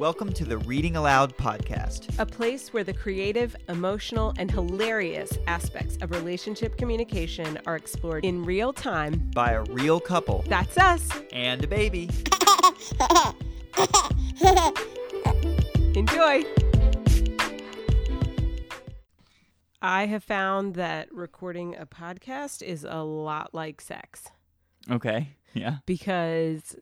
Welcome to the Reading Aloud podcast. a place where the creative, emotional, and hilarious aspects of relationship communication are explored in real time. by a real couple That's us. and a baby. Enjoy. I have found that recording a podcast is a lot like sex Okay. Yeah. because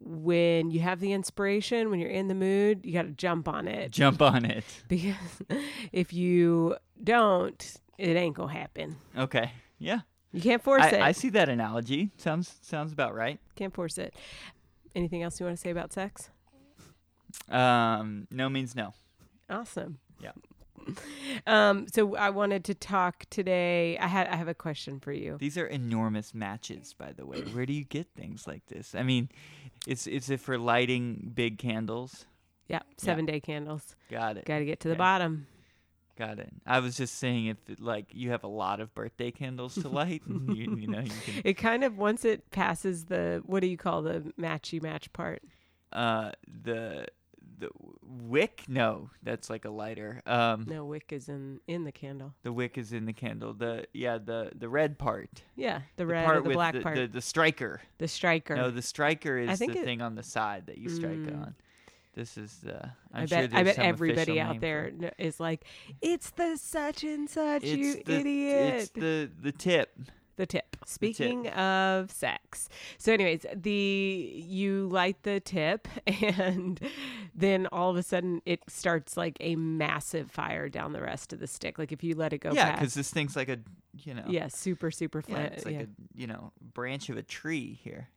when you have the inspiration, when you're in the mood, you got to jump on it. Jump on it. Because if you don't, it ain't going to happen. Okay. Yeah. You can't force it. I, I see that analogy. Sounds sounds about right. Can't force it. Anything else you want to say about sex? Um, no means no. Awesome. Yeah. Um, so I wanted to talk today. I had I have a question for you. These are enormous matches, by the way. Where do you get things like this? I mean, it's is it for lighting big candles? Yeah, seven day candles. Got it. Got to get to the bottom. Got it. I was just saying if it, like you have a lot of birthday candles to light, and you, you know you can It kind of once it passes the what do you call the matchy match part? uh the the wick no that's like a lighter um No, wick is in in the candle. the wick is in the candle the yeah the the red part Yeah, the the red part or the black the, part. the the striker the striker. no the striker is the it- thing on the side that you strike Mm. on this is the i'm I sure bet I bet everybody out there is like, it's the such and such, it. you it's the idiot. it's the the tip the tip. Speaking of sex. So anyways, the you light the tip and then all of a sudden it starts like a massive fire down the rest of the stick. Like if you let it go yeah because this thing's like a you know yeah, super super yeah, flat. it's like yeah. a you know branch of a tree here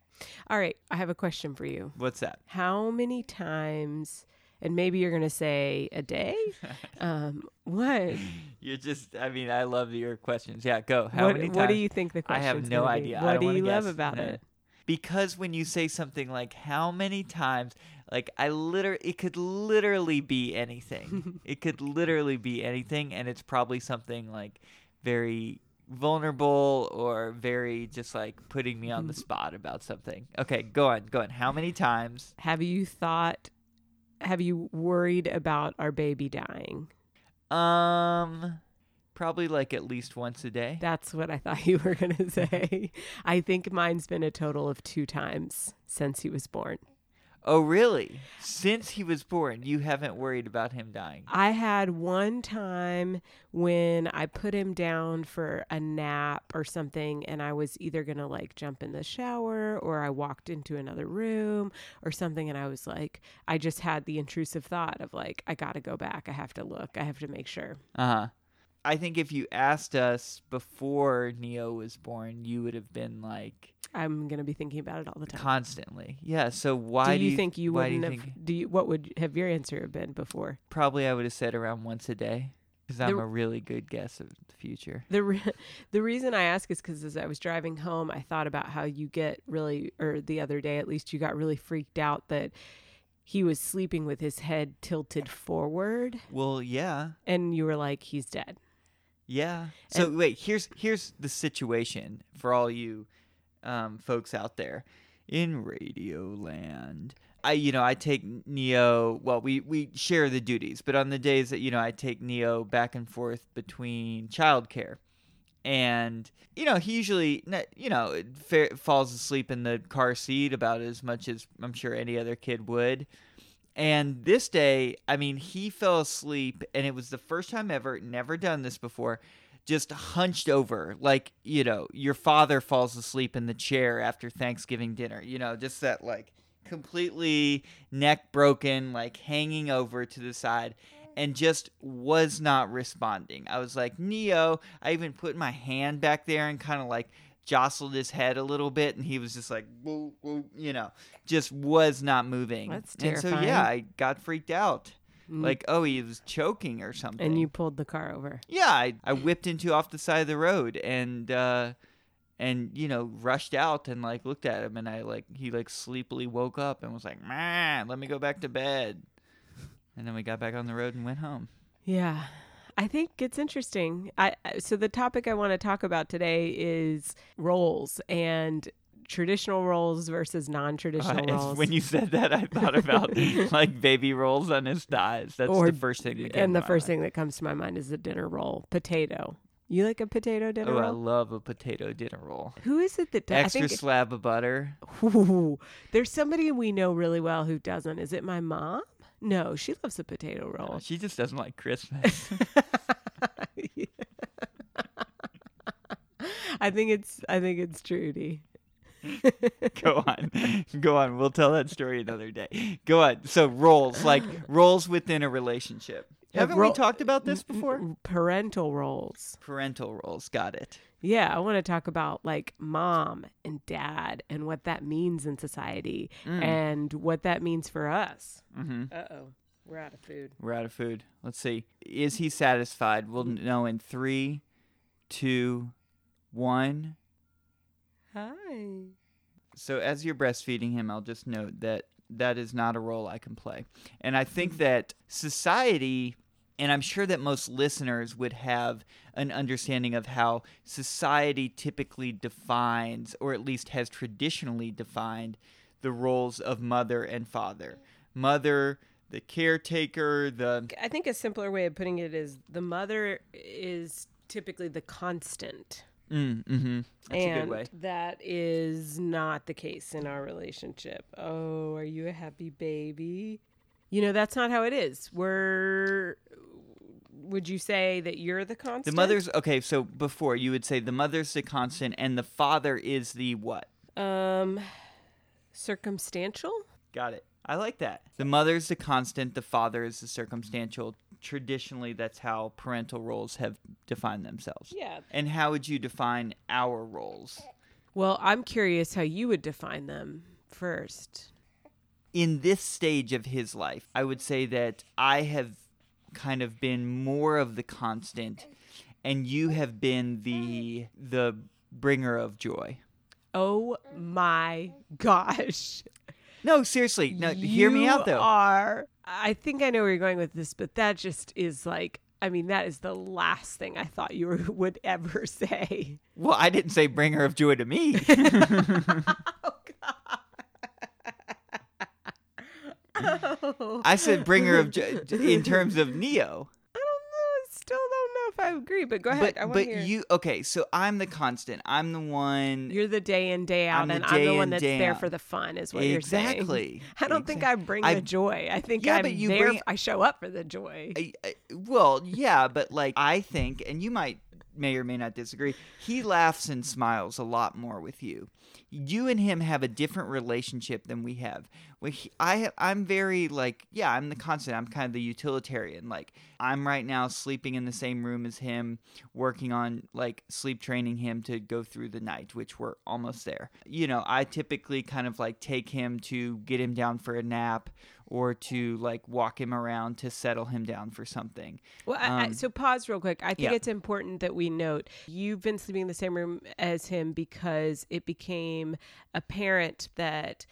All right, I have a question for you. what's that How many times and maybe you're going to say a day? um what? You're just, I mean, I love your questions. Yeah, go. How what many what do you think the question? I have no idea. I What do you love about No. it? Because when you say something like how many times, like I literally, it could literally be anything. it could literally be anything, and it's probably something like very vulnerable or very just like putting me on the spot about something. Okay, go on, go on. How many times? Have you thought have you worried about our baby dying? Um, probably like at least once a day. That's what I thought you were going to say. I think mine's been a total of 2 times since he was born. Oh, really? Since he was born, you haven't worried about him dying. I had one time when I put him down for a nap or something, and I was either going to like jump in the shower or I walked into another room or something. And I was like, I just had the intrusive thought of like, I got to go back. I have to look. I have to make sure. Uh huh. I think if you asked us before Neo was born, you would have been like I'm going to be thinking about it all the time. constantly. Yeah. So why do you, think you why do wouldn't you have? think- Do you? What would have your answer have been before? Probably I would have said around once a day because I'm a really good guess of the future. The re- the reason I ask is because as I was driving home, I thought about how you get really, or the other day at least, you got really freaked out that he was sleeping with his head tilted forward, Well, yeah. and you were like, he's dead. Yeah. So wait, here's here's the situation for all you um, folks out there in Radio Land. I you know I take Neo. Well, we we share the duties, but on the days that you know I take Neo back and forth between childcare, and you know he usually you know fa- falls asleep in the car seat about as much as I'm sure any other kid would. And this day, I mean, he fell asleep, and it was the first time ever, never done this before, just hunched over, like, you know, your father falls asleep in the chair after Thanksgiving dinner, you know, just that, like, completely neck broken, like, hanging over to the side, and just was not responding. I was like, Neo, I even put my hand back there and kind of, like, jostled his head a little bit, and he was just like, woo, you know, just was not moving. That's terrifying. And so, yeah. I got freaked out. Mm. Like, oh, he was choking or something. And you pulled the car over. yeah, I, I whipped into off the side of the road and uh and you know rushed out and like looked at him and I like he like sleepily woke up and was like, "Man, let me go back to bed." And then we got back on the road and went home. Yeah. I think it's interesting. I so the topic I want to talk about today is roles and traditional roles versus non-traditional Uh, roles. when you said that, I thought about like baby rolls on his thighs. That's Or- the first thing. That and the first mind. thing that comes to my mind is a dinner roll, potato. You like a potato dinner Oh, I love a potato dinner roll. Who is it that does? Extra I think slab of butter. Ooh, there's somebody we know really well who doesn't. Is it my mom? No, she loves a potato roll. She just doesn't like Christmas. I think it's I think it's Trudy. Go on. Go on. We'll tell that story another day. Go on. So roles, like roles within a relationship. Haven't ro- we talked about this before? Parental roles. Parental roles. Got it. Yeah, I want to talk about like mom and dad and what that means in society and what that means for us. Mm-hmm. Uh oh, we're out of food. We're out of food. Let's see. Is he satisfied? We'll know in three, two, one. Hi. So as you're breastfeeding him, I'll just note that that is not a role I can play. And I think that society, and I'm sure that most listeners would have an understanding of how society typically defines, or at least has traditionally defined, the roles of mother and father. Mother, the caretaker, the I think a simpler way of putting it is the mother is typically the constant. mm, mm-hmm. That's and a good way. that is not the case in our relationship. Oh, are you a happy baby? You know, that's not how it is. We're would you say that you're the constant? The mother's okay. So before you would say the mother's the constant, and the father is the what? um circumstantial? Got it. I like that. The mother's the constant, the father is the circumstantial. Traditionally, that's how parental roles have defined themselves. Yeah. And how would you define our roles? Well, I'm curious how you would define them first. In this stage of his life, I would say that I have kind of been more of the constant, and you have been the the bringer of joy. Oh my gosh. No, seriously. No, hear me out though. Are I think I know where you're going with this, but that just is like I mean, that is the last thing I thought you would ever say. Well, I didn't say bringer of joy to me. I said bringer of joy in terms of Neo. I don't know. I still don't know if I agree, but go ahead. But I but hear. you okay? So I'm the constant. I'm the one. You're the day in day out, I'm the and I'm the one that's day there out. for the fun, is what you're saying. exactly. I don't think I bring I- the joy. I think Yeah, I'm but you there. bring- I show up for the joy. I, I, well, yeah, but like I think, and you might may or may not disagree. He laughs and smiles a lot more with you. You and him have a different relationship than we have. He, I I'm very like yeah, I'm the constant. I'm kind of the utilitarian. Like I'm right now sleeping in the same room as him, working on like sleep training him to go through the night, which we're almost there. You know, I typically kind of like take him to get him down for a nap or to like walk him around to settle him down for something. Well, I, I, Um, so pause real quick. I think yeah. it's important that we note you've been sleeping in the same room as him because it became apparent that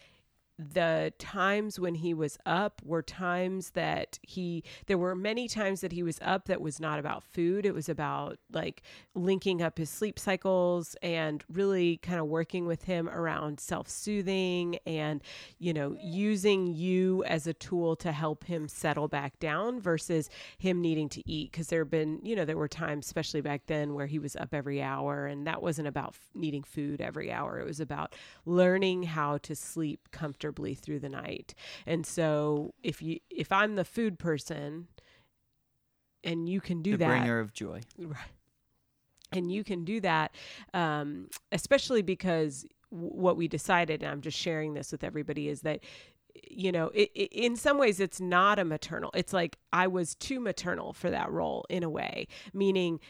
the times when he was up were times that he there were many times that he was up that was not about food. It was about like linking up his sleep cycles and really kind of working with him around self-soothing and you know using you as a tool to help him settle back down versus him needing to eat. Because there have been you know there were times especially back then where he was up every hour and that wasn't about needing food every hour. It was about learning how to sleep comfortably through the night and so if you if i'm the food person and you can do the that bringer of joy. Right. And you can do that, um, especially because w- what we decided, and I'm just sharing this with everybody, is that, you know, it, it, in some ways it's not a maternal. It's like I was too maternal for that role in a way, meaning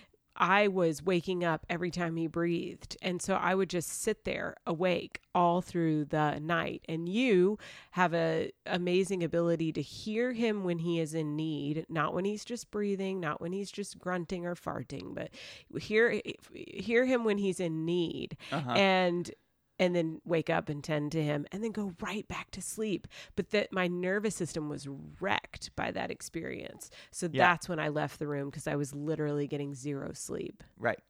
I was waking up every time he breathed. And so I would just sit there awake all through the night. And you have a amazing ability to hear him when he is in need, not when he's just breathing, not when he's just grunting or farting, but hear hear him when he's in need. Uh-huh. And and then wake up and tend to him and then go right back to sleep but that my nervous system was wrecked by that experience so Yeah. that's when i left the room because i was literally getting zero sleep Right.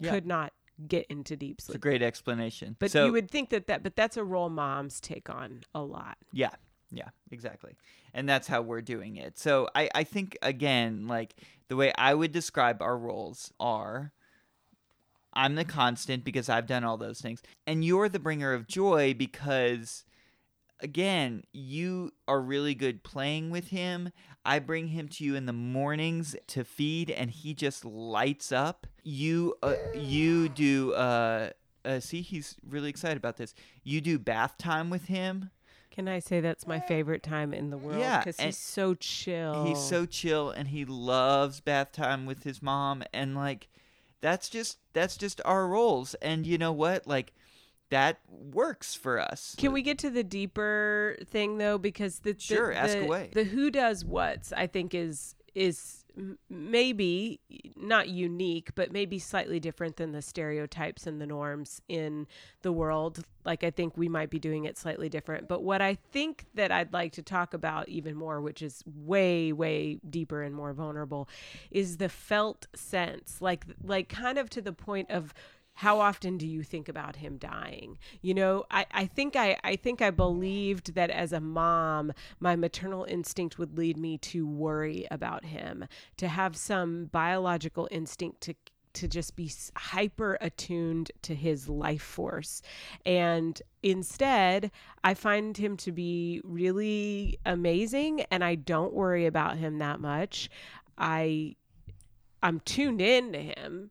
Yeah. could not get into deep sleep. It's a great explanation. But so, you would think that that, but that's a role moms take on a lot. Yeah, yeah, exactly. And that's how we're doing it. So I, I think again, like the way I would describe our roles are I'm the constant because I've done all those things. And you're the bringer of joy because again, you are really good playing with him. I bring him to you in the mornings to feed and he just lights up. You uh, you do uh uh, see, he's really excited about this. You do bath time with him. Can I say that's my favorite time in the world? Yeah, because he's so chill. He's so chill and he loves bath time with his mom and like that's just that's just our roles and you know what like that works for us. Can we get to the deeper thing though? Because the, the Sure, ask the, away. The who does what's I think is is maybe not unique, but maybe slightly different than the stereotypes and the norms in the world. Like I think we might be doing it slightly different. But what I think that I'd like to talk about even more, which is way way deeper and more vulnerable, is the felt sense, like like kind of to the point of how often do you think about him dying? You know I, I think I, I think i believed that as a mom my maternal instinct would lead me to worry about him to have some biological instinct to to just be hyper attuned to his life force. And instead i find him to be really amazing and i don't worry about him that much. I i'm tuned in to him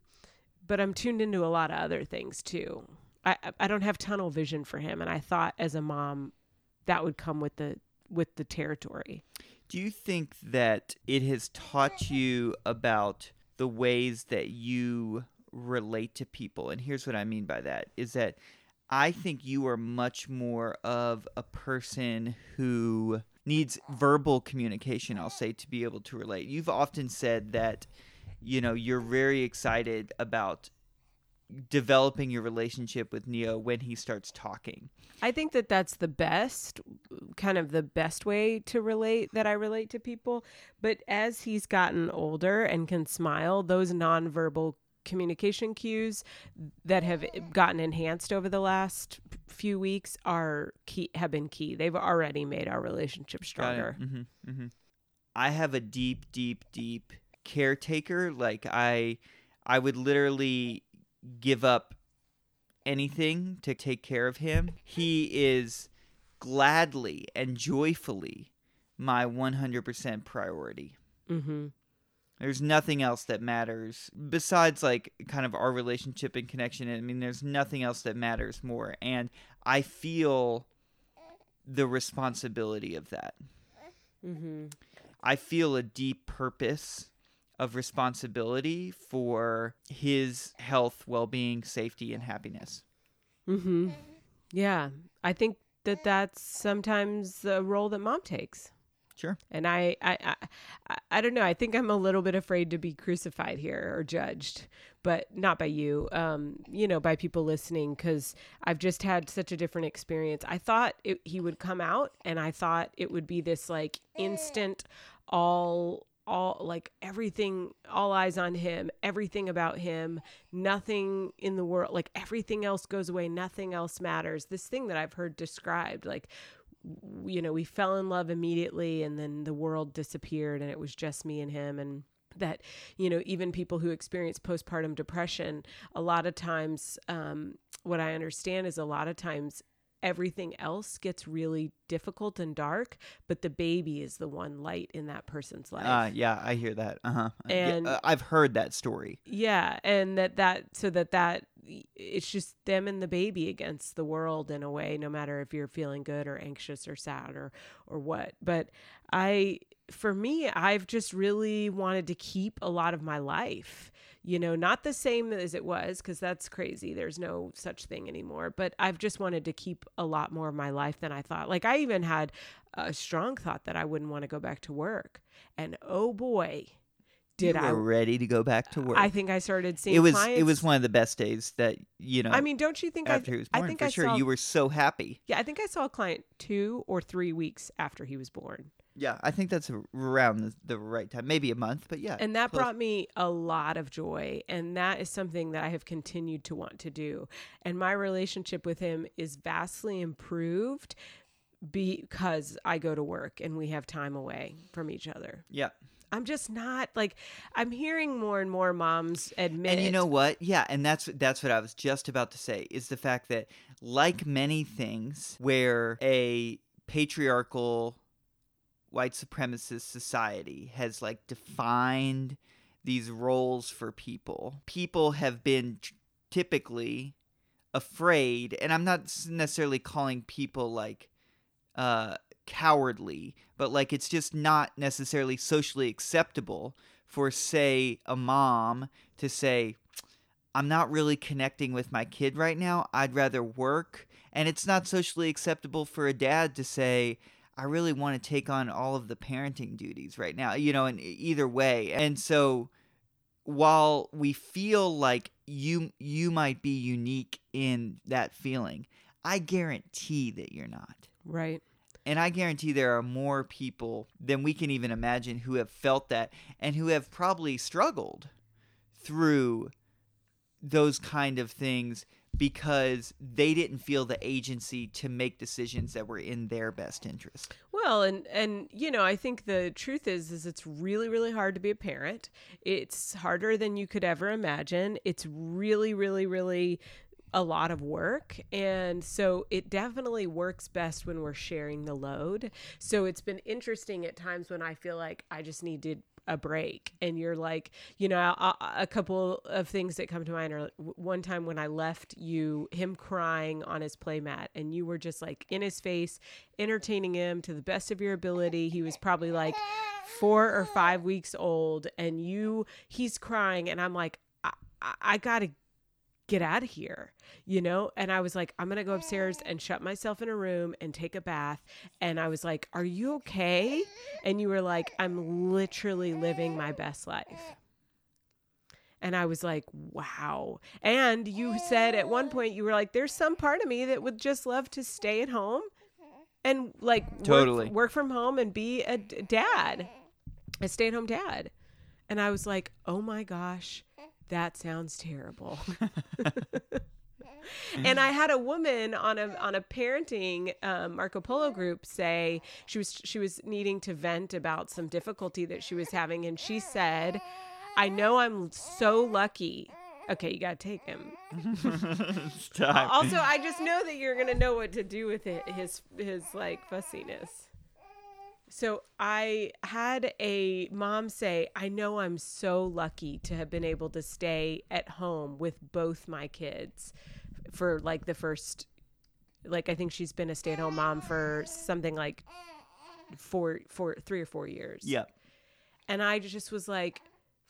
but I'm tuned into a lot of other things too. I I don't have tunnel vision for him, and I thought as a mom that would come with the with the territory. Do you think that it has taught you about the ways that you relate to people? And here's what I mean by that is that I think you are much more of a person who needs verbal communication, I'll say, to be able to relate. You've often said that, you know, you're very excited about developing your relationship with Neo when he starts talking. I think that that's the best, kind of the best way to relate that I relate to people. But as he's gotten older and can smile, those nonverbal communication cues that have gotten enhanced over the last few weeks are key have been key. They've already made our relationship stronger. Mm-hmm, mm-hmm. I have a deep, deep, deep caretaker. Like I, I would literally give up anything to take care of him. He is gladly and joyfully my 100% priority. Mm-hmm. There's nothing else that matters besides like kind of our relationship and connection. I mean, there's nothing else that matters more. And I feel the responsibility of that. Mm-hmm. I feel a deep purpose of responsibility for his health, well being, safety, and happiness. Mm-hmm. Yeah, I think that that's sometimes a role that mom takes. Sure. And I, I, I, I- I don't know. I think I'm a little bit afraid to be crucified here or judged, but not by you. Um, you know, by people listening, because I've just had such a different experience. I thought it, he would come out, and I thought it would be this like instant, all, all like everything, all eyes on him, everything about him, nothing in the world, like everything else goes away, nothing else matters. This thing that I've heard described, like you know, we fell in love immediately and then the world disappeared and it was just me and him and that you know even people who experience postpartum depression a lot of times um, what i understand is a lot of times everything else gets really difficult and dark but the baby is the one light in that person's life Uh, yeah, I hear that. Uh huh. And- yeah, uh, I've heard that story. yeah and that that so that that it's just them and the baby against the world in a way no matter if you're feeling good or anxious or sad or or what but i for me i've just really wanted to keep a lot of my life you know not the same as it was because that's crazy there's no such thing anymore but i've just wanted to keep a lot more of my life than i thought like i even had a strong thought that i wouldn't want to go back to work and oh boy did you i were ready to go back to work? I think I started seeing it was clients. it was one of the best days that you know. I mean, don't you think I? after he was I born, think for I sure, saw. you were so happy. yeah, I think I saw a client two or three weeks after he was born. Yeah, I think that's around the, the right time. Maybe a month, but yeah. And that close. brought me a lot of joy. And that is something that I have continued to want to do. And my relationship with him is vastly improved because I go to work and we have time away from each other. Yeah. I'm just not like I'm hearing more and more moms admit. And you know what? Yeah, and that's that's what I was just about to say is the fact that like many things where a patriarchal white supremacist society has like defined these roles for people. People have been t- typically afraid, and I'm not necessarily calling people like uh, cowardly, but like it's just not necessarily socially acceptable for, say, a mom to say, I'm not really connecting with my kid right now. I'd rather work. And it's not socially acceptable for a dad to say, I really want to take on all of the parenting duties right now, you know, in either way. And so while we feel like you you might be unique in that feeling, I guarantee that you're not. Right. And I guarantee there are more people than we can even imagine who have felt that and who have probably struggled through those kind of things because they didn't feel the agency to make decisions that were in their best interest. Well, and and you know, I think the truth is is it's really really hard to be a parent. It's harder than you could ever imagine. It's really really really a lot of work. And so it definitely works best when we're sharing the load. So it's been interesting at times when I feel like I just need to a break and you're like you know a, couple of things that come to mind are one time when i left you him crying on his playmat and you were just like in his face entertaining him to the best of your ability. He was probably like four or five weeks old and you he's crying and i'm like I, I gotta get out of here, you know? And I was like, I'm going to go upstairs and shut myself in a room and take a bath. And I was like, Are you okay? And you were like, I'm literally living my best life. And I was like, wow. And you said at one point, you were like, there's some part of me that would just love to stay at home and like totally work, work from home and be a dad, a stay at home dad. And I was like, oh my gosh, that sounds terrible. and I had a woman on a on a parenting um, Marco Polo group say she was she was needing to vent about some difficulty that she was having, and she said, "I know I'm so lucky." Okay, you gotta take him. also, I just know that you're gonna know what to do with it. His his like fussiness. So I had a mom say, I know I'm so lucky to have been able to stay at home with both my kids for like the first, like, I think she's been a stay at home mom for something like four, four, three or four years. Yeah. And I just was like,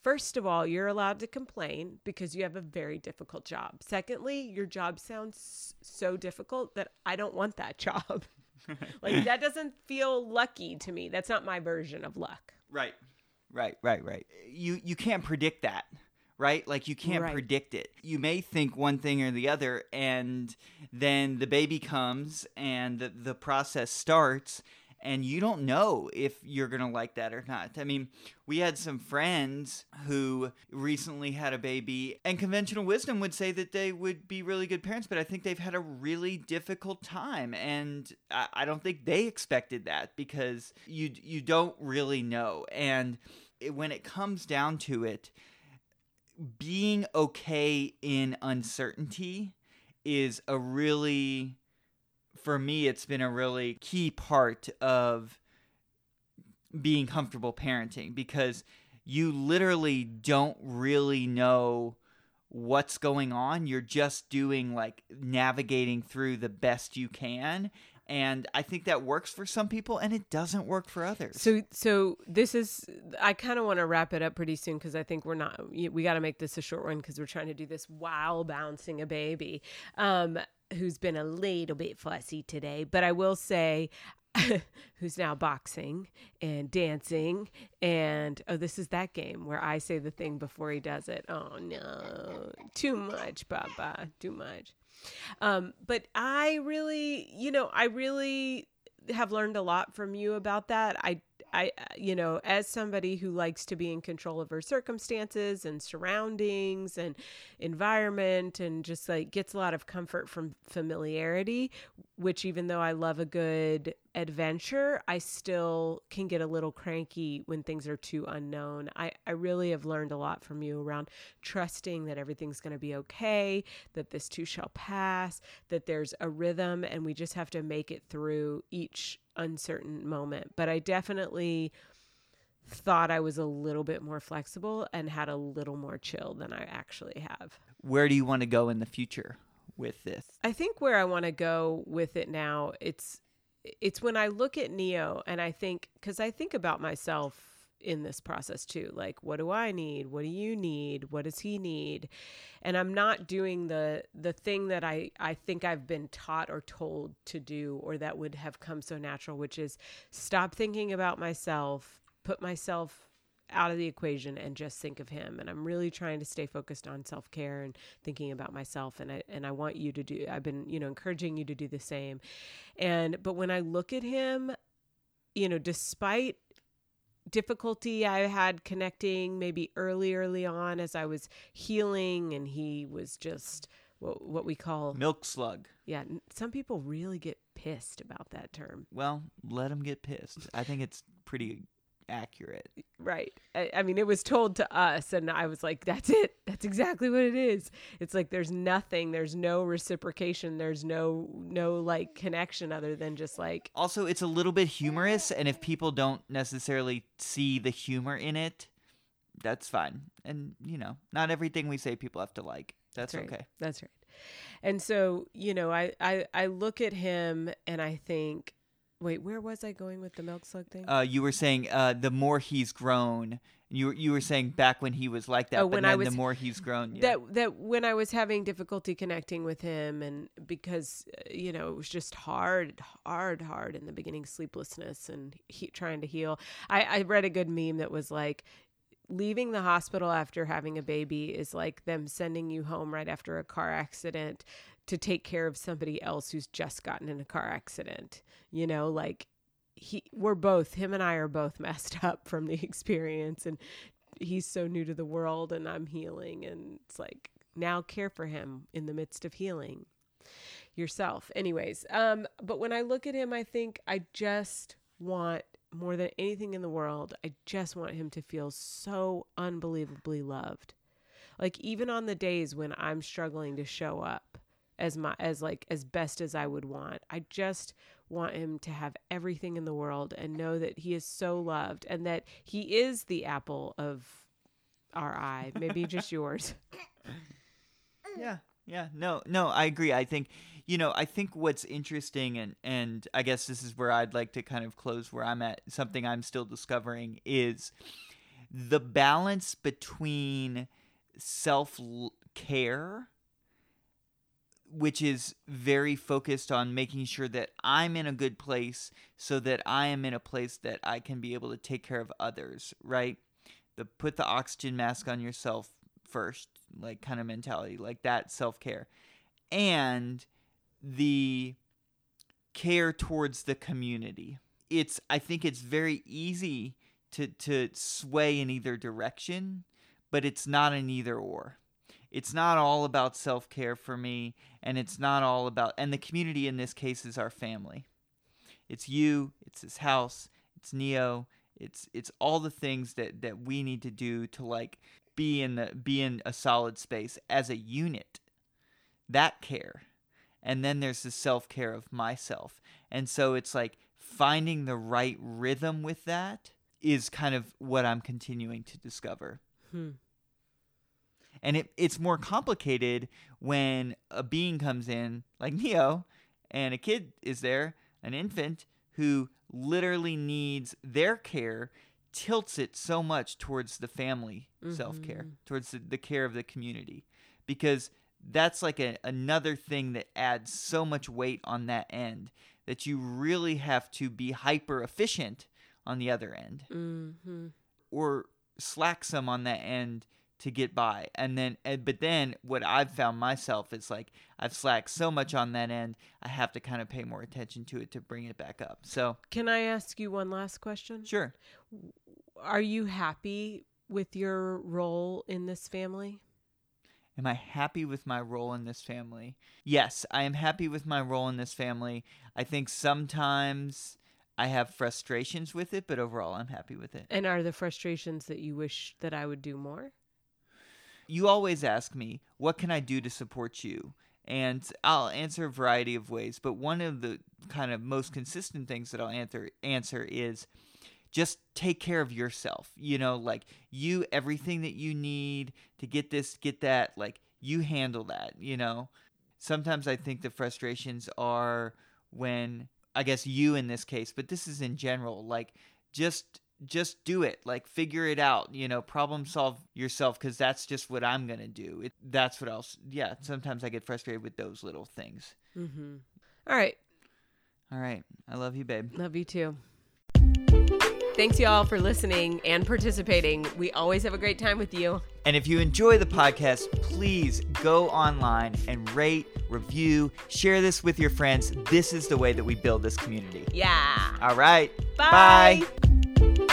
First of all, you're allowed to complain because you have a very difficult job. Secondly, your job sounds so difficult that I don't want that job like that doesn't feel lucky to me. That's not my version of luck. Right. Right, right, right. You you can't predict that, right? Like you can't right. predict it. You may think one thing or the other and then the baby comes and the, the process starts and you don't know if you're going to like that or not. I mean, we had some friends who recently had a baby, and conventional wisdom would say that they would be really good parents, but I think they've had a really difficult time, and I, don't think they expected that because you you don't really know, and it, when it comes down to it, being okay in uncertainty is a really for me, it's been a really key part of being comfortable parenting because you literally don't really know what's going on. You're just doing like navigating through the best you can. And I think that works for some people and it doesn't work for others. So so this is I kind of want to wrap it up pretty soon cuz I think we're not we got to make this a short one cuz we're trying to do this while bouncing a baby. Um who's been a little bit fussy today, but I will say who's now boxing and dancing and oh this is that game where I say the thing before he does it. Oh no. Too much, Baba. Too much. Um but I really, you know, I really have learned a lot from you about that. I I, uh, you know, as somebody who likes to be in control of her circumstances and surroundings and environment and just like gets a lot of comfort from familiarity, which even though I love a good adventure, I still can get a little cranky when things are too unknown. I, I really have learned a lot from you around trusting that everything's going to be okay, that this too shall pass, that there's a rhythm, and we just have to make it through each uncertain moment. But I definitely thought I was a little bit more flexible and had a little more chill than I actually have. Where do you want to go in the future with this? I think where I want to go with it now, it's it's when I look at Neo and I think cuz I think about myself in this process too. Like what do I need? What do you need? What does he need? And I'm not doing the the thing that I I think I've been taught or told to do or that would have come so natural, which is stop thinking about myself, put myself out of the equation and just think of him and I'm really trying to stay focused on self-care and thinking about myself and I and I want you to do I've been you know encouraging you to do the same and but when I look at him you know despite difficulty I had connecting maybe early, early on as I was healing, and he was just what, what we call milk slug. Yeah, some people really get pissed about that term. Well, let them get pissed. I think it's pretty accurate. Right. I, I, mean, it was told to us, and I was like, that's it. That's exactly what it is. It's like there's nothing, there's no reciprocation, there's no, no like connection other than just like. Also, it's a little bit humorous, and if people don't necessarily see the humor in it, that's fine. And, you know, not everything we say people have to like. That's, that's right. okay. That's right. And so, you know, I, I, I look at him and I think, Wait, where was I going with the milk slug thing? Uh, you were saying uh, the more he's grown. You were, you were saying back when he was like that, oh, but when then I was, the more he's grown. Yeah. That that when I was having difficulty connecting with him, and because uh, you know it was just hard, hard, hard in the beginning, sleeplessness and he, trying to heal. I, I read a good meme that was like, leaving the hospital after having a baby is like them sending you home right after a car accident to take care of somebody else who's just gotten in a car accident. You know, like he we're both him and I are both messed up from the experience and he's so new to the world and I'm healing and it's like now care for him in the midst of healing yourself. Anyways, um but when I look at him I think I just want more than anything in the world, I just want him to feel so unbelievably loved. Like even on the days when I'm struggling to show up, as my as like as best as I would want. I just want him to have everything in the world and know that he is so loved and that he is the apple of our eye, maybe just yours. Yeah. Yeah. No, no, I agree. I think you know, I think what's interesting and and I guess this is where I'd like to kind of close where I'm at, something I'm still discovering is the balance between self care which is very focused on making sure that I'm in a good place so that I am in a place that I can be able to take care of others, right? The put the oxygen mask on yourself first, like kind of mentality, like that self-care. And the care towards the community. It's I think it's very easy to to sway in either direction, but it's not an either or it's not all about self care for me, and it's not all about, and the community in this case is our family. It's you, it's this house, it's Neo, it's it's all the things that that we need to do to like be in the be in a solid space as a unit. That care. And then there's the self care of myself. And so it's like finding the right rhythm with that is kind of what I'm continuing to discover. Hmm. And it, it's more complicated when a being comes in, like Neo, and a kid is there, an infant, who literally needs their care, tilts it so much towards the family mm-hmm. self care, towards the, the, care of the community. Because that's like a, another thing that adds so much weight on that end that you really have to be hyper efficient on the other end. Mm-hmm. Or slack some on that end to get by. And then, and, but then what I've found myself is like I've slacked so much on that end, I have to kind of pay more attention to it to bring it back up. So, Can I ask you one last question? sure. Are you happy with your role in this family? Am I happy with my role in this family? Yes, I am happy with my role in this family. I think sometimes I have frustrations with it, but overall I'm happy with it. And are the frustrations that you wish that I would do more? You always ask me, what can I do to support you? And I'll answer a variety of ways, but one of the kind of most consistent things that I'll answer answer is just take care of yourself. You know, like you everything that you need to get this, get that, like you handle that, you know. Sometimes I think the frustrations are when I guess you in this case, but this is in general, like just just do it like figure it out you know problem solve yourself because that's just what i'm gonna do it, that's what else yeah sometimes i get frustrated with those little things Mm-hmm. All right. all right i love you babe Love you too. Thanks, y'all, for listening and participating. We always have a great time with you. and if you enjoy the podcast please go online and rate review share this with your friends this is the way that we build this community Yeah. all right Bye. bye.